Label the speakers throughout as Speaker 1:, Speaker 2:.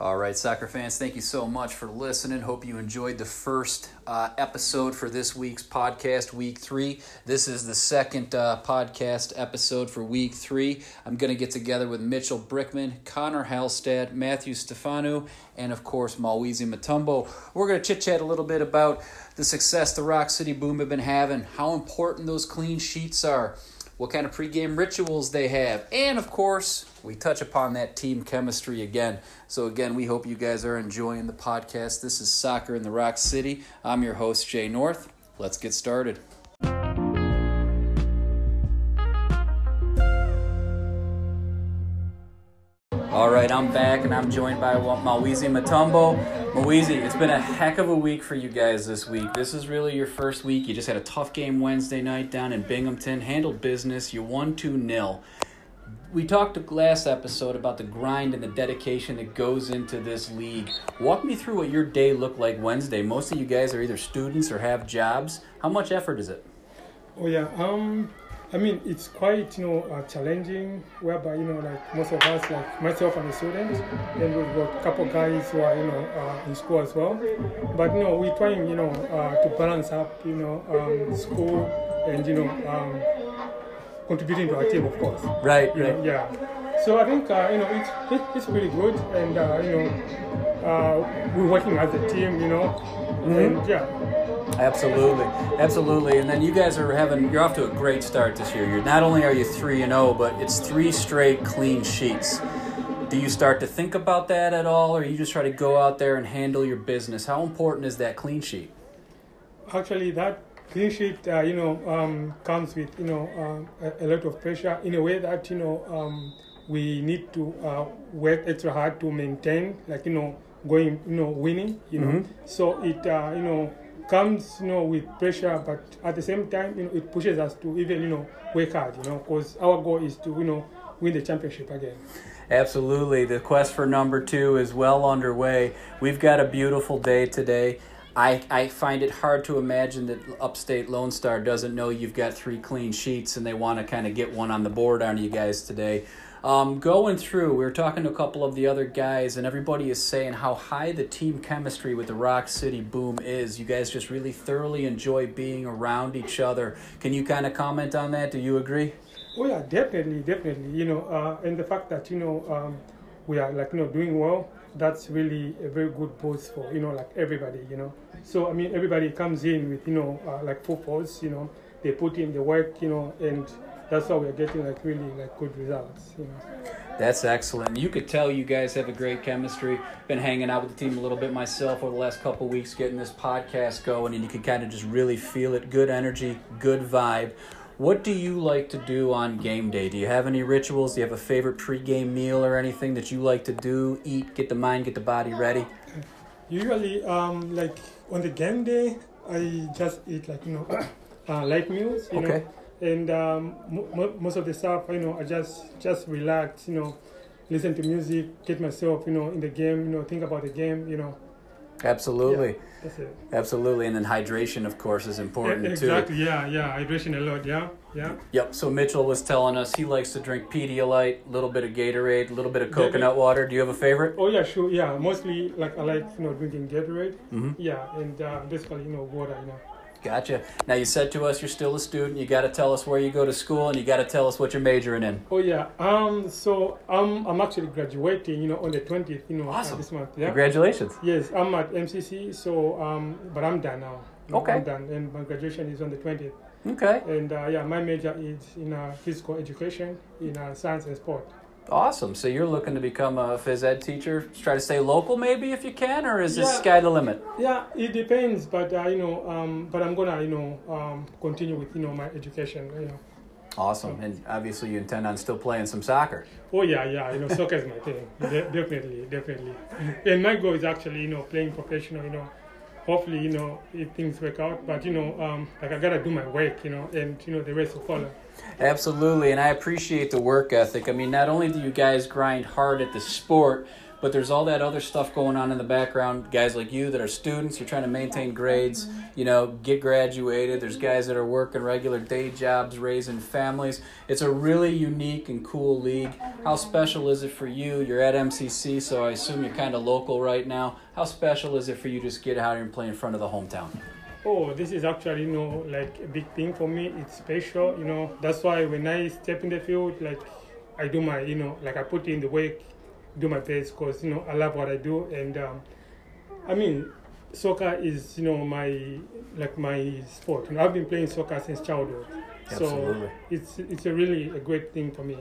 Speaker 1: All right, soccer fans, thank you so much for listening. Hope you enjoyed the first uh, episode for this week's podcast, week three. This is the second uh, podcast episode for week three. I'm going to get together with Mitchell Brickman, Connor Halstad, Matthew Stefano, and of course, Mawezi Matumbo. We're going to chit chat a little bit about the success the Rock City Boom have been having, how important those clean sheets are what kind of pregame rituals they have, and of course, we touch upon that team chemistry again. So, again, we hope you guys are enjoying the podcast. This is Soccer in the Rock City. I'm your host, Jay North. Let's get started. All right, I'm back and I'm joined by Mawezi Matumbo. Mawezi, it's been a heck of a week for you guys this week. This is really your first week. You just had a tough game Wednesday night down in Binghamton, handled business. You won 2 0. We talked last episode about the grind and the dedication that goes into this league. Walk me through what your day looked like Wednesday. Most of you guys are either students or have jobs. How much effort is it?
Speaker 2: Oh, yeah. Um, I mean, it's quite, you know, uh, challenging, whereby, you know, like most of us, like myself, I'm a student, and we've got a couple guys who are, you know, uh, in school as well. But, you know, we're trying, you know, uh, to balance up, you know, um, school and, you know, um, contributing to our team, of course.
Speaker 1: Right,
Speaker 2: you
Speaker 1: right.
Speaker 2: Know, yeah. So I think, uh, you know, it's, it, it's pretty good, and, uh, you know, uh, we're working as a team, you know, mm-hmm. and yeah.
Speaker 1: Absolutely, absolutely. And then you guys are having you're off to a great start this year. You're not only are you three and zero, but it's three straight clean sheets. Do you start to think about that at all, or you just try to go out there and handle your business? How important is that clean sheet?
Speaker 2: Actually, that clean sheet, uh, you know, um, comes with you know uh, a, a, lot of pressure in a way that you know um, we need to uh, work extra hard to maintain, like you know, going, you know, winning, you know. Mm-hmm. So it, uh, you know comes, you know, with pressure, but at the same time, you know, it pushes us to even, you know, work hard, you know, because our goal is to, you know, win the championship again.
Speaker 1: Absolutely. The quest for number two is well underway. We've got a beautiful day today. I, I find it hard to imagine that Upstate Lone Star doesn't know you've got three clean sheets and they want to kind of get one on the board on you guys today. Um, going through, we were talking to a couple of the other guys, and everybody is saying how high the team chemistry with the Rock City Boom is. You guys just really thoroughly enjoy being around each other. Can you kind of comment on that? Do you agree?
Speaker 2: Oh yeah, definitely, definitely. You know, uh, and the fact that you know um, we are like you know doing well, that's really a very good boost for you know like everybody. You know, so I mean everybody comes in with you know uh, like force. You know, they put in the work. You know, and that's how we're getting like really like good results. You know.
Speaker 1: That's excellent. You could tell you guys have a great chemistry. Been hanging out with the team a little bit myself over the last couple weeks, getting this podcast going, and you can kind of just really feel it. Good energy, good vibe. What do you like to do on game day? Do you have any rituals? Do you have a favorite pregame meal or anything that you like to do? Eat, get the mind, get the body ready.
Speaker 2: Usually, um, like on the game day, I just eat like you know, uh, light meals. You
Speaker 1: okay.
Speaker 2: Know? and um, mo- most of the stuff, you know, I just just relax, you know, listen to music, get myself, you know, in the game, you know, think about the game, you know.
Speaker 1: Absolutely.
Speaker 2: Yeah, that's it.
Speaker 1: Absolutely, and then hydration, of course, is important
Speaker 2: yeah, exactly.
Speaker 1: too.
Speaker 2: Yeah, yeah, hydration a lot. Yeah, yeah.
Speaker 1: Yep. So Mitchell was telling us he likes to drink Pedialyte, a little bit of Gatorade, a little bit of coconut water. Do you have a favorite?
Speaker 2: Oh yeah, sure. Yeah, mostly like I like you know drinking Gatorade.
Speaker 1: Mm-hmm.
Speaker 2: Yeah, and uh, basically you know water, you know.
Speaker 1: Gotcha. Now you said to us you're still a student. You got to tell us where you go to school, and you got to tell us what you're majoring in.
Speaker 2: Oh yeah. Um. So I'm I'm actually graduating. You know, on the twentieth. You know,
Speaker 1: awesome.
Speaker 2: This month. Yeah.
Speaker 1: Congratulations.
Speaker 2: Yes, I'm at MCC. So um, but I'm done now.
Speaker 1: Okay.
Speaker 2: I'm done, and my graduation is on the twentieth.
Speaker 1: Okay.
Speaker 2: And uh, yeah, my major is in uh, physical education in uh, science and sport.
Speaker 1: Awesome. So you're looking to become a phys ed teacher? Try to stay local, maybe if you can, or is this
Speaker 2: Yeah.
Speaker 1: sky the limit?
Speaker 2: Yeah, it depends, but uh, you know, um, but I'm gonna you know um, continue with you know my education. You know.
Speaker 1: Awesome. And obviously, you intend on still playing some soccer.
Speaker 2: Oh yeah, yeah. You know, soccer is my thing. De- definitely, definitely. And my goal is actually you know playing professional. You know, hopefully you know if things work out. But you know, um, like I gotta do my work. You know, and you know the rest will follow.
Speaker 1: Absolutely, and I appreciate the work ethic. I mean, not only do you guys grind hard at the sport, but there's all that other stuff going on in the background. Guys like you that are students, you're trying to maintain grades, mm-hmm. you know, get graduated. There's mm-hmm. guys that are working regular day jobs, raising families. It's a really unique and cool league. Mm-hmm. How special is it for you? You're at MCC, so I assume you're kind of local right now. How special is it for you to just get out here and play in front of the hometown?
Speaker 2: Oh, this is actually, you know, like a big thing for me. It's special, you know. That's why when I step in the field, like I do my, you know, like I put in the work, do my best because, you know, I love what I do. And um, I mean, soccer is, you know, my, like my sport. You know, I've been playing soccer since childhood.
Speaker 1: Absolutely.
Speaker 2: So it's, it's a really a great thing for me.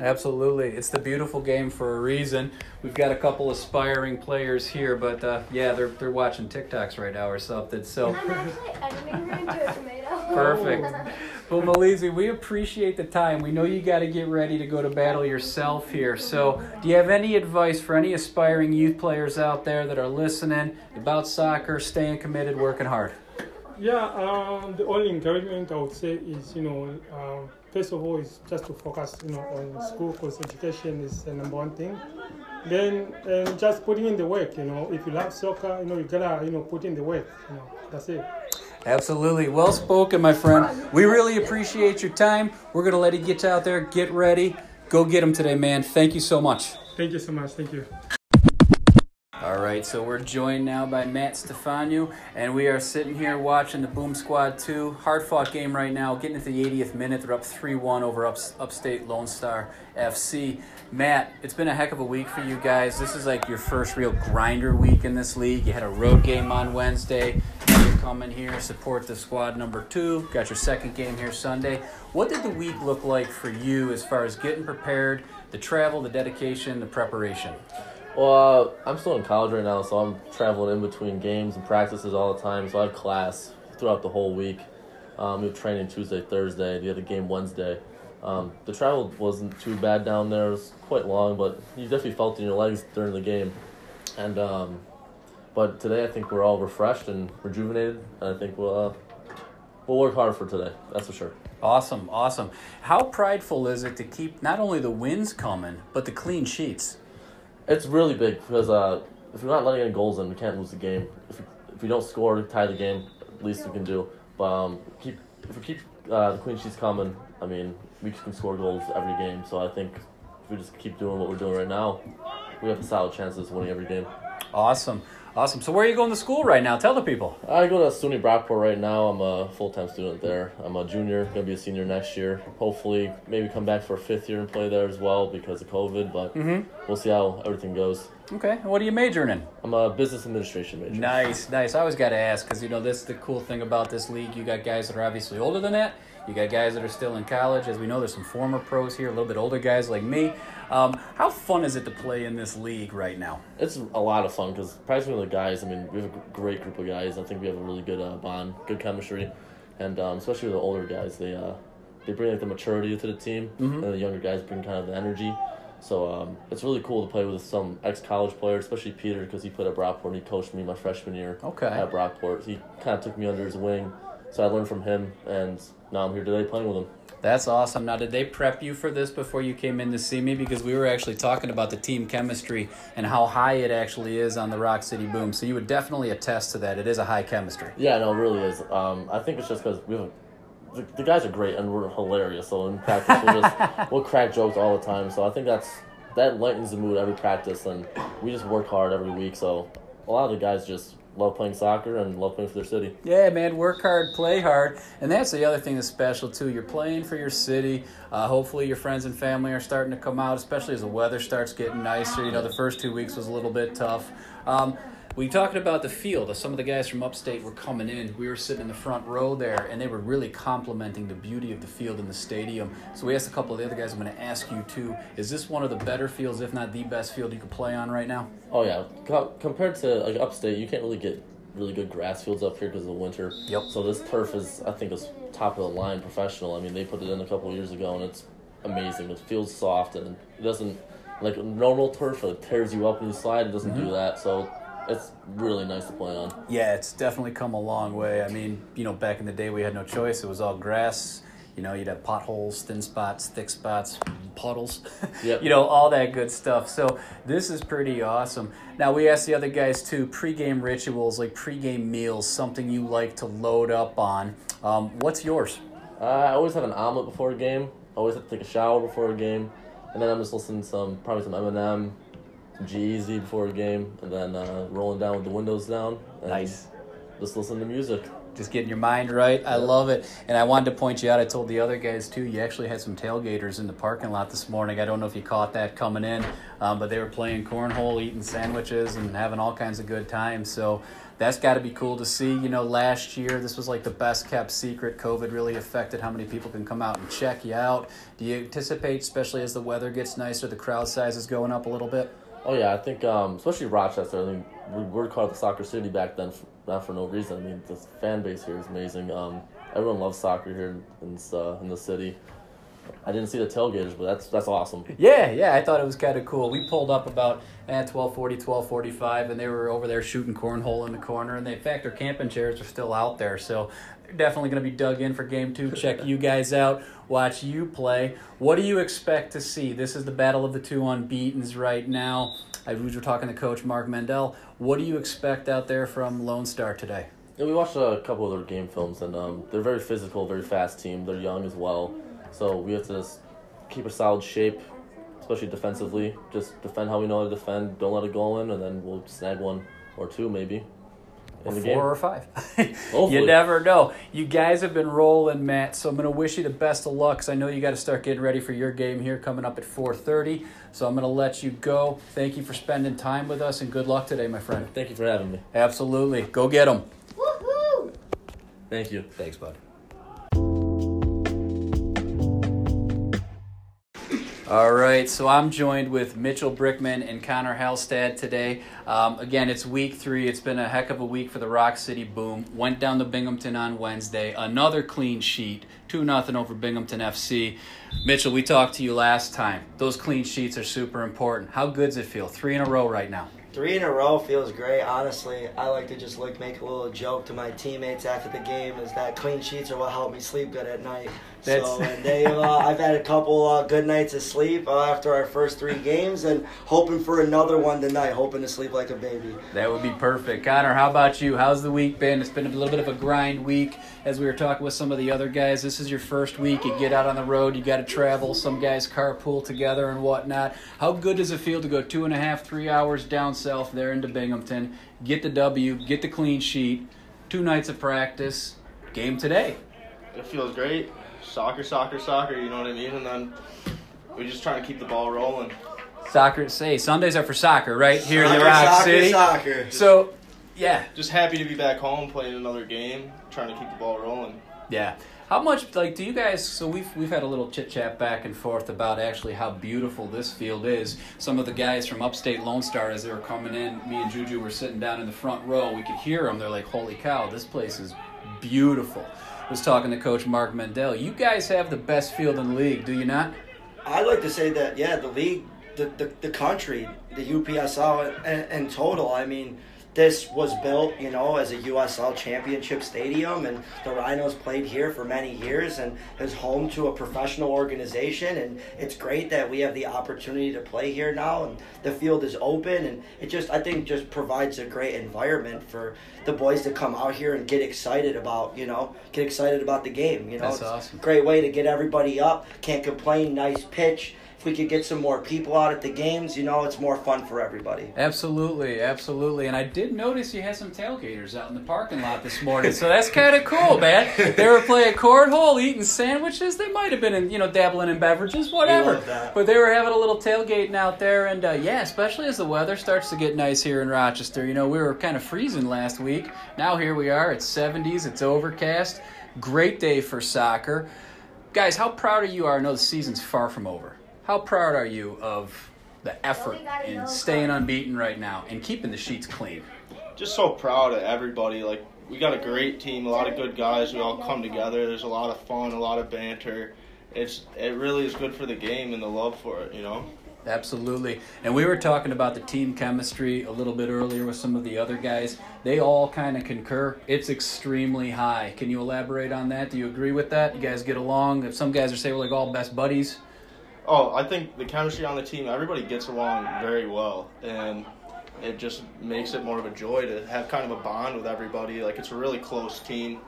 Speaker 1: Absolutely. It's the beautiful game for a reason. We've got a couple aspiring players here, but uh, yeah, they're, they're watching TikToks right now or something. So
Speaker 3: I'm actually editing her into a tomato.
Speaker 1: Perfect. Well, Mawezi, we appreciate the time. We know you got to get ready to go to battle yourself here. So, do you have any advice for any aspiring youth players out there that are listening about soccer, staying committed, working hard?
Speaker 2: Yeah, um, the only encouragement I would say is, you know, um, first of all, is just to focus, you know, on school because education is the number one thing. Then, and just putting in the work, you know, if you love soccer, you know, you gotta, you know, put in the work, you know, that's it.
Speaker 1: Absolutely. Well spoken, my friend. We really appreciate your time. We're to let you get out there, get ready. Go get them today, man. Thank you so much.
Speaker 2: Thank you so much. Thank you.
Speaker 1: All right, so we're joined now by Matt Stefanu, and we are sitting here watching the Boom Squad 2. Hard fought game right now, getting into the 80th minute. They're up 3 1 over ups, upstate Lone Star FC. Matt, it's been a heck of a week for you guys. This is like your first real grinder week in this league. You had a road game on Wednesday. You're coming here, support the squad number two. Got your second game here Sunday. What did the week look like for you as far as getting prepared, the travel, the dedication, the preparation?
Speaker 4: Well, uh, I'm still in college right now, so I'm traveling in between games and practices all the time. So I have class throughout the whole week. Um, we have training Tuesday, Thursday. We had a game Wednesday. Um, the travel wasn't too bad down there. It was quite long, but you definitely felt in your legs during the game. And um, but today I think we're all refreshed and rejuvenated. And I think we'll uh, we'll work hard for today. That's for sure.
Speaker 1: Awesome, awesome. How prideful is it to keep not only the wins coming, but the clean sheets?
Speaker 4: It's really big because uh, if we're not letting any goals in, we can't lose the game. If we, if we don't score, tie the game, at least we can do. But um, keep if we keep uh, the clean sheets coming, I mean, we can score goals every game. So I think if we just keep doing what we're doing right now, we have a solid chances of winning every game.
Speaker 1: Awesome, awesome. So where are you going to school right now? Tell the people.
Speaker 4: I go to SUNY Brockport right now. I'm a full time student there. I'm a junior, gonna be a senior next year. Hopefully, maybe come back for a fifth year and play there as well because of COVID. But mm-hmm. we'll see how everything goes.
Speaker 1: Okay. What are you majoring in?
Speaker 4: I'm a business administration major.
Speaker 1: Nice, nice. I always got to ask because you know this is the cool thing about this league. You got guys that are obviously older than that. You got guys that are still in college. As we know, there's some former pros here, a little bit older guys like me. Um, how fun is it to play in this league right now?
Speaker 4: It's a lot of fun because practically the guys. I mean, we have a great group of guys. I think we have a really good uh, bond, good chemistry, and um, especially with the older guys, they uh, they bring like the maturity to the team, and the younger guys bring kind of the energy. So um, it's really cool to play with some ex college players, especially Peter because he played at Brockport. and He coached me my freshman year
Speaker 1: Okay.
Speaker 4: at Brockport. He kind of took me under his wing, so I learned from him, and now I'm here today playing with him.
Speaker 1: That's awesome. Now, did they prep you for this before you came in to see me? Because we were actually talking about the team chemistry and how high it actually is on the Rock City Boom. So you would definitely attest to that. It is a high chemistry.
Speaker 4: Yeah, no, it really is. Um, I think it's just because we have. The, the guys are great and we're hilarious. So in practice, we'll just we'll crack jokes all the time. So I think that's that lightens the mood every practice, and we just work hard every week. So a lot of the guys just love playing soccer and love playing for their city.
Speaker 1: Yeah, man, work hard, play hard. And that's the other thing that's special, too. You're playing for your city. Uh, hopefully, your friends and family are starting to come out, especially as the weather starts getting nicer. You know, the first two weeks was a little bit tough. Um, we talked about the field. Some of the guys from upstate were coming in. We were sitting in the front row there, and they were really complimenting the beauty of the field and the stadium. So we asked a couple of the other guys. I'm going to ask you too. Is this one of the better fields, if not the best field you could play on right now?
Speaker 4: Oh yeah, Co- compared to like upstate, you can't really get really good grass fields up here because of the winter.
Speaker 1: Yep.
Speaker 4: So this turf is, I think, is top of the line professional. I mean, they put it in a couple of years ago, and it's amazing. It feels soft and it doesn't like normal turf. It tears you up when you slide. It doesn't do mm-hmm. that. So it's really nice to play on.
Speaker 1: Yeah, it's definitely come a long way. I mean, you know, back in the day we had no choice. It was all grass. You know, you'd have potholes, thin spots, thick spots, puddles,
Speaker 4: Yep.
Speaker 1: you know, all that good stuff. So this is pretty awesome. Now we asked the other guys too, pregame rituals like pregame meals, something you like to load up on. Um, what's yours?
Speaker 4: Uh, I always have an omelet before a game. I always have to take a shower before a game, and then I'm just listening to some probably some Eminem, G-Eazy before a game, and then uh, rolling down with the windows down.
Speaker 1: Nice.
Speaker 4: Just listen to music.
Speaker 1: Just getting your mind right. I love it. And I wanted to point you out. I told the other guys too. You actually had some tailgaters in the parking lot this morning. I don't know if you caught that coming in, um, but they were playing cornhole, eating sandwiches, and having all kinds of good times. So that's got to be cool to see. You know, last year this was like the best kept secret. COVID really affected how many people can come out and check you out. Do you anticipate, especially as the weather gets nicer, the crowd size is going up a little bit?
Speaker 4: Oh yeah, I think um, especially Rochester. I think we were called the soccer city back then, f not for no reason. I mean, the fan base here is amazing. Um, everyone loves soccer here in uh, in the city. I didn't see the tailgaters, but that's that's awesome.
Speaker 1: Yeah, yeah, I thought it was kind of cool. We pulled up about at 1240, 1245, and they were over there shooting cornhole in the corner. And they, in fact, their camping chairs are still out there. So definitely going to be dug in for game two. Check you guys out, watch you play. What do you expect to see? This is the battle of the two unbeatens right now. I we were talking to Coach Mark Mendel. What do you expect out there from Lone Star today?
Speaker 4: Yeah, we watched a couple of their game films, and um, they're very physical, very fast team. They're young as well, so we have to just keep a solid shape, especially defensively. Just defend how we know how to defend. Don't let it go in, and then we'll snag one or two maybe.
Speaker 1: Or
Speaker 4: the
Speaker 1: four
Speaker 4: game.
Speaker 1: or five. You never know. You guys have been rolling, Matt. So I'm going to wish you the best of luck. Cause I know you got to start getting ready for your game here coming up at 4:30. So I'm going to let you go. Thank you for spending time with us, and good luck today, my friend.
Speaker 4: Thank you for having me.
Speaker 1: Absolutely. Go get them.
Speaker 3: Woohoo!
Speaker 4: Thank you.
Speaker 1: Thanks, bud. All right, so I'm joined with Mitchell Brickman and Connor Halstad today. Um, again, it's week three. It's been a heck of a week for the Rock City Boom. Went down to Binghamton on Wednesday. Another clean sheet, 2 nothing over Binghamton FC. Mitchell, we talked to you last time. Those clean sheets are super important. How good's it feel? Three in a row right now.
Speaker 5: Three in a row feels great. Honestly, I like to just like make a little joke to my teammates after the game. Is that clean sheets are what help me sleep good at night.
Speaker 1: That's-
Speaker 5: So and they, uh, I've had a couple uh, good nights of sleep uh, after our first three games, and hoping for another one tonight. Hoping to sleep like a baby.
Speaker 1: That would be perfect. Connor, how about you? How's the week been? It's been a little bit of a grind week as we were talking with some of the other guys. This is your first week. You get out on the road, you got to travel. Some guys carpool together and whatnot. How good does it feel to go two and a half, three hours down south there into Binghamton, get the W, get the clean sheet, two nights of practice, game today?
Speaker 6: it feels great. Soccer, soccer, soccer. You know what I mean? And then we're just trying to keep the ball rolling.
Speaker 1: Soccer, say Sundays are for soccer, right here in the
Speaker 5: Soccer,
Speaker 1: Rock
Speaker 5: soccer,
Speaker 1: City.
Speaker 5: soccer.
Speaker 1: So, yeah,
Speaker 6: Just happy to be back home playing another game, trying to keep the ball rolling.
Speaker 1: Yeah. How much like do you guys? So we've we've had a little chit chat back and forth about actually how beautiful this field is. Some of the guys from upstate Lone Star, as they were coming in, me and Juju were sitting down in the front row. We could hear them. They're like, "Holy cow, this place is beautiful." I was talking to Coach Mark Mendel. You guys have the best field in the league, do you not?
Speaker 5: I'd like to say that yeah, the league, the the, the country, the UPSL in, in total. I mean, this was built, you know, as a USL championship stadium, and the Rhinos played here for many years, and is home to a professional organization. And it's great that we have the opportunity to play here now, and the field is open, and it just I think just provides a great environment for the boys to come out here and get excited about, you know, get excited about the game. You know,
Speaker 1: That's
Speaker 5: it's
Speaker 1: awesome.
Speaker 5: great way to get everybody up. Can't complain. Nice pitch. If we could get some more people out at the games, you know, it's more fun for everybody.
Speaker 1: Absolutely, absolutely. And I did notice you had some tailgaters out in the parking lot this morning, so that's kind of cool, man. They were playing cornhole, eating sandwiches. They might have been, in, you know, dabbling in beverages, whatever. But they were having a little tailgating out there, and uh, yeah, especially as the weather starts to get nice here in Rochester. You know, we were kind of freezing last week. Now here we are. It's 70s. It's overcast. Great day for soccer, guys. How proud are you? Are I know the season's far from over. How proud are you of the effort
Speaker 3: we
Speaker 1: in staying unbeaten right now and keeping the sheets clean?
Speaker 6: Just so proud of everybody. Like we got a great team, a lot of good guys. We all come together. There's a lot of fun, a lot of banter. It's it really is good for the game and the love for it. You know.
Speaker 1: Absolutely. And we were talking about the team chemistry a little bit earlier with some of the other guys. They all kind of concur. It's extremely high. Can you elaborate on that? Do you agree with that? You guys get along? If some guys are saying we're like all best buddies.
Speaker 6: Oh, I think the chemistry on the team, everybody gets along very well, and it just makes it more of a joy to have kind of a bond with everybody. Like it's a really close team.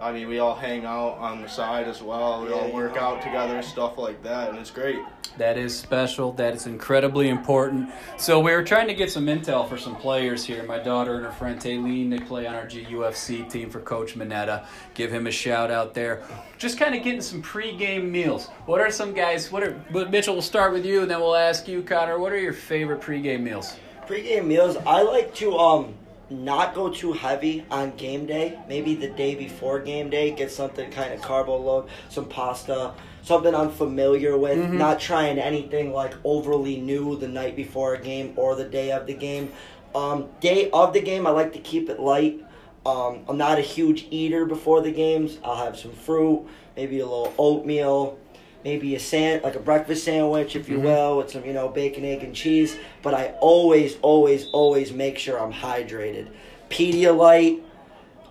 Speaker 6: I mean, we all hang out on the side as well. We
Speaker 5: Yeah,
Speaker 6: all
Speaker 5: you
Speaker 6: work
Speaker 5: know.
Speaker 6: out together and stuff like that, and it's great.
Speaker 1: That is special. That is incredibly important. So we were trying to get some intel for some players here. My daughter and her friend Taylene, they play on our GUFC team for Coach Minetta. Give him a shout out there. Just kind of getting some pregame meals. What are some guys? What are? But Mitchell, we'll start with you, and then we'll ask you, Connor. What are your favorite pregame meals?
Speaker 5: Pre-game meals, I like to um not go too heavy on game day. Maybe the day before game day, get something kind of carbo load, some pasta, something I'm familiar with. Not trying anything like overly new the night before a game or the day of the game. Um, day of the game, I like to keep it light. Um, I'm not a huge eater before the games. I'll have some fruit, maybe a little oatmeal, maybe a sand like a breakfast sandwich, if you mm-hmm. will, with some you know bacon, egg, and cheese. But I always, always, always make sure I'm hydrated. Pedialyte,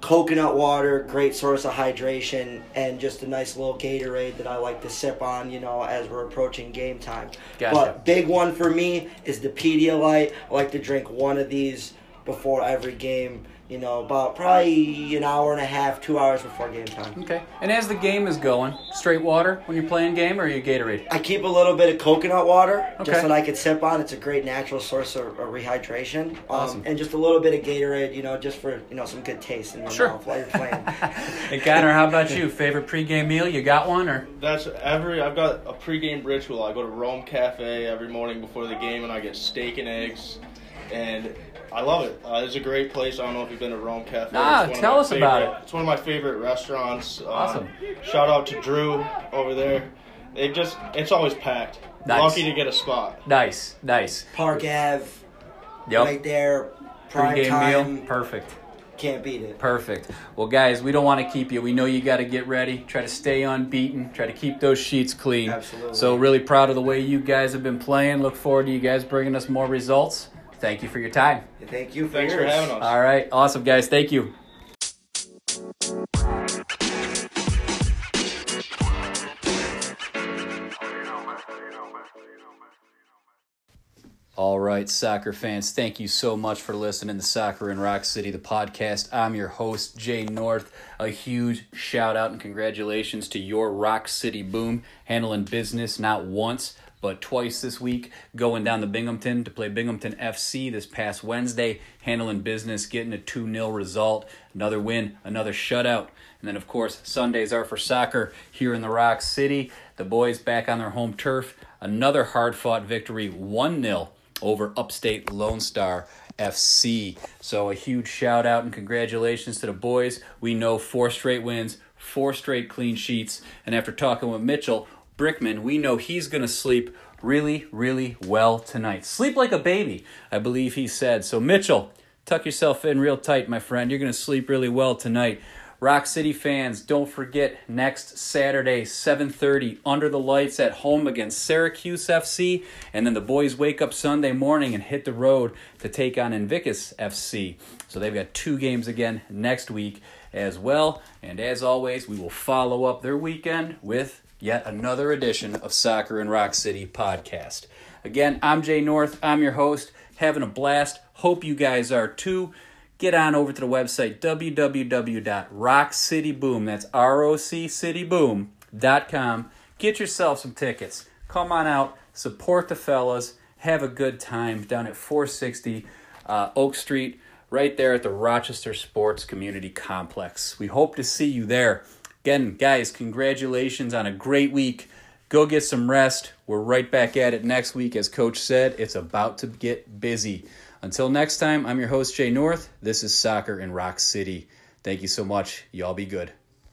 Speaker 5: coconut water, great source of hydration, and just a nice little Gatorade that I like to sip on, you know, as we're approaching game time.
Speaker 1: Gotcha.
Speaker 5: But big one for me is the Pedialyte. I like to drink one of these before every game. You know, about probably an hour and a half, two hours before game time.
Speaker 1: Okay. And as the game is going, straight water when you're playing game, or are you Gatorade?
Speaker 5: I keep a little bit of coconut water
Speaker 1: Okay.
Speaker 5: just that I can sip on. It's a great natural source of, of rehydration. Um,
Speaker 1: Awesome.
Speaker 5: And just a little bit of Gatorade, you know, just for you know some good taste in your
Speaker 1: Sure.
Speaker 5: mouth while you're playing.
Speaker 1: Hey Connor, how about you? Favorite pregame meal? You got one or?
Speaker 6: That's every. I've got a pregame ritual. I go to Roam Cafe every morning before the game, and I get steak and eggs, and I love it. Uh, it's a great place. I don't know if you've been to Roam Cafe.
Speaker 1: Nah,
Speaker 6: It's one of
Speaker 1: tell
Speaker 6: my
Speaker 1: us about it.
Speaker 6: It's one of my favorite restaurants. Um,
Speaker 1: Awesome.
Speaker 6: Shout out to Drew over there. It just, it's always packed.
Speaker 1: Nice.
Speaker 6: Lucky to get a spot.
Speaker 1: Nice, nice.
Speaker 5: Park Ave,
Speaker 1: Yep.
Speaker 5: right there, prime
Speaker 1: Pregame
Speaker 5: time.
Speaker 1: meal, perfect.
Speaker 5: Can't beat it.
Speaker 1: Perfect. Well, guys, we don't want to keep you. We know you got to get ready. Try to stay unbeaten. Try to keep those sheets clean.
Speaker 5: Absolutely.
Speaker 1: So, really proud of the way you guys have been playing. Look forward to you guys bringing us more results. Thank you for your time.
Speaker 5: Thank you for
Speaker 6: Thanks for having us.
Speaker 1: All right. Awesome, guys. Thank you. All right, soccer fans, thank you so much for listening to Soccer in Rock City, the podcast. I'm your host, Jay North. A huge shout out and congratulations to your Rock City Boom, handling business not once, but twice this week, going down to Binghamton to play Binghamton FC this past Wednesday, handling business, getting a 2 0 result, another win, another shutout. And then, of course, Sundays are for soccer here in the Rock City. The boys back on their home turf, another hard fought victory, 1 0 over Upstate Lone Star FC. So a huge shout out and congratulations to the boys. We know four straight wins, four straight clean sheets, and after talking with Mitchell Brickman, we know he's going to sleep really, really well tonight. Sleep like a baby, I believe he said. So Mitchell, tuck yourself in real tight, my friend. You're going to sleep really well tonight. Rock City fans, don't forget next Saturday, 7:30, under the lights at home against Syracuse FC, and then the boys wake up Sunday morning and hit the road to take on Invictus FC. So they've got two games again next week as well. And as always, we will follow up their weekend with yet another edition of Soccer in Rock City podcast. Again, I'm Jay North. I'm your host. Having a blast. Hope you guys are too get on over to the website www.rockcityboom that's r-o-c cityboom.com get yourself some tickets come on out support the fellas have a good time down at 460 uh, oak street right there at the rochester sports community complex we hope to see you there again guys congratulations on a great week go get some rest we're right back at it next week as coach said it's about to get busy until next time, I'm your host, Jay North. This is Soccer in Rock City. Thank you so much. Y'all be good.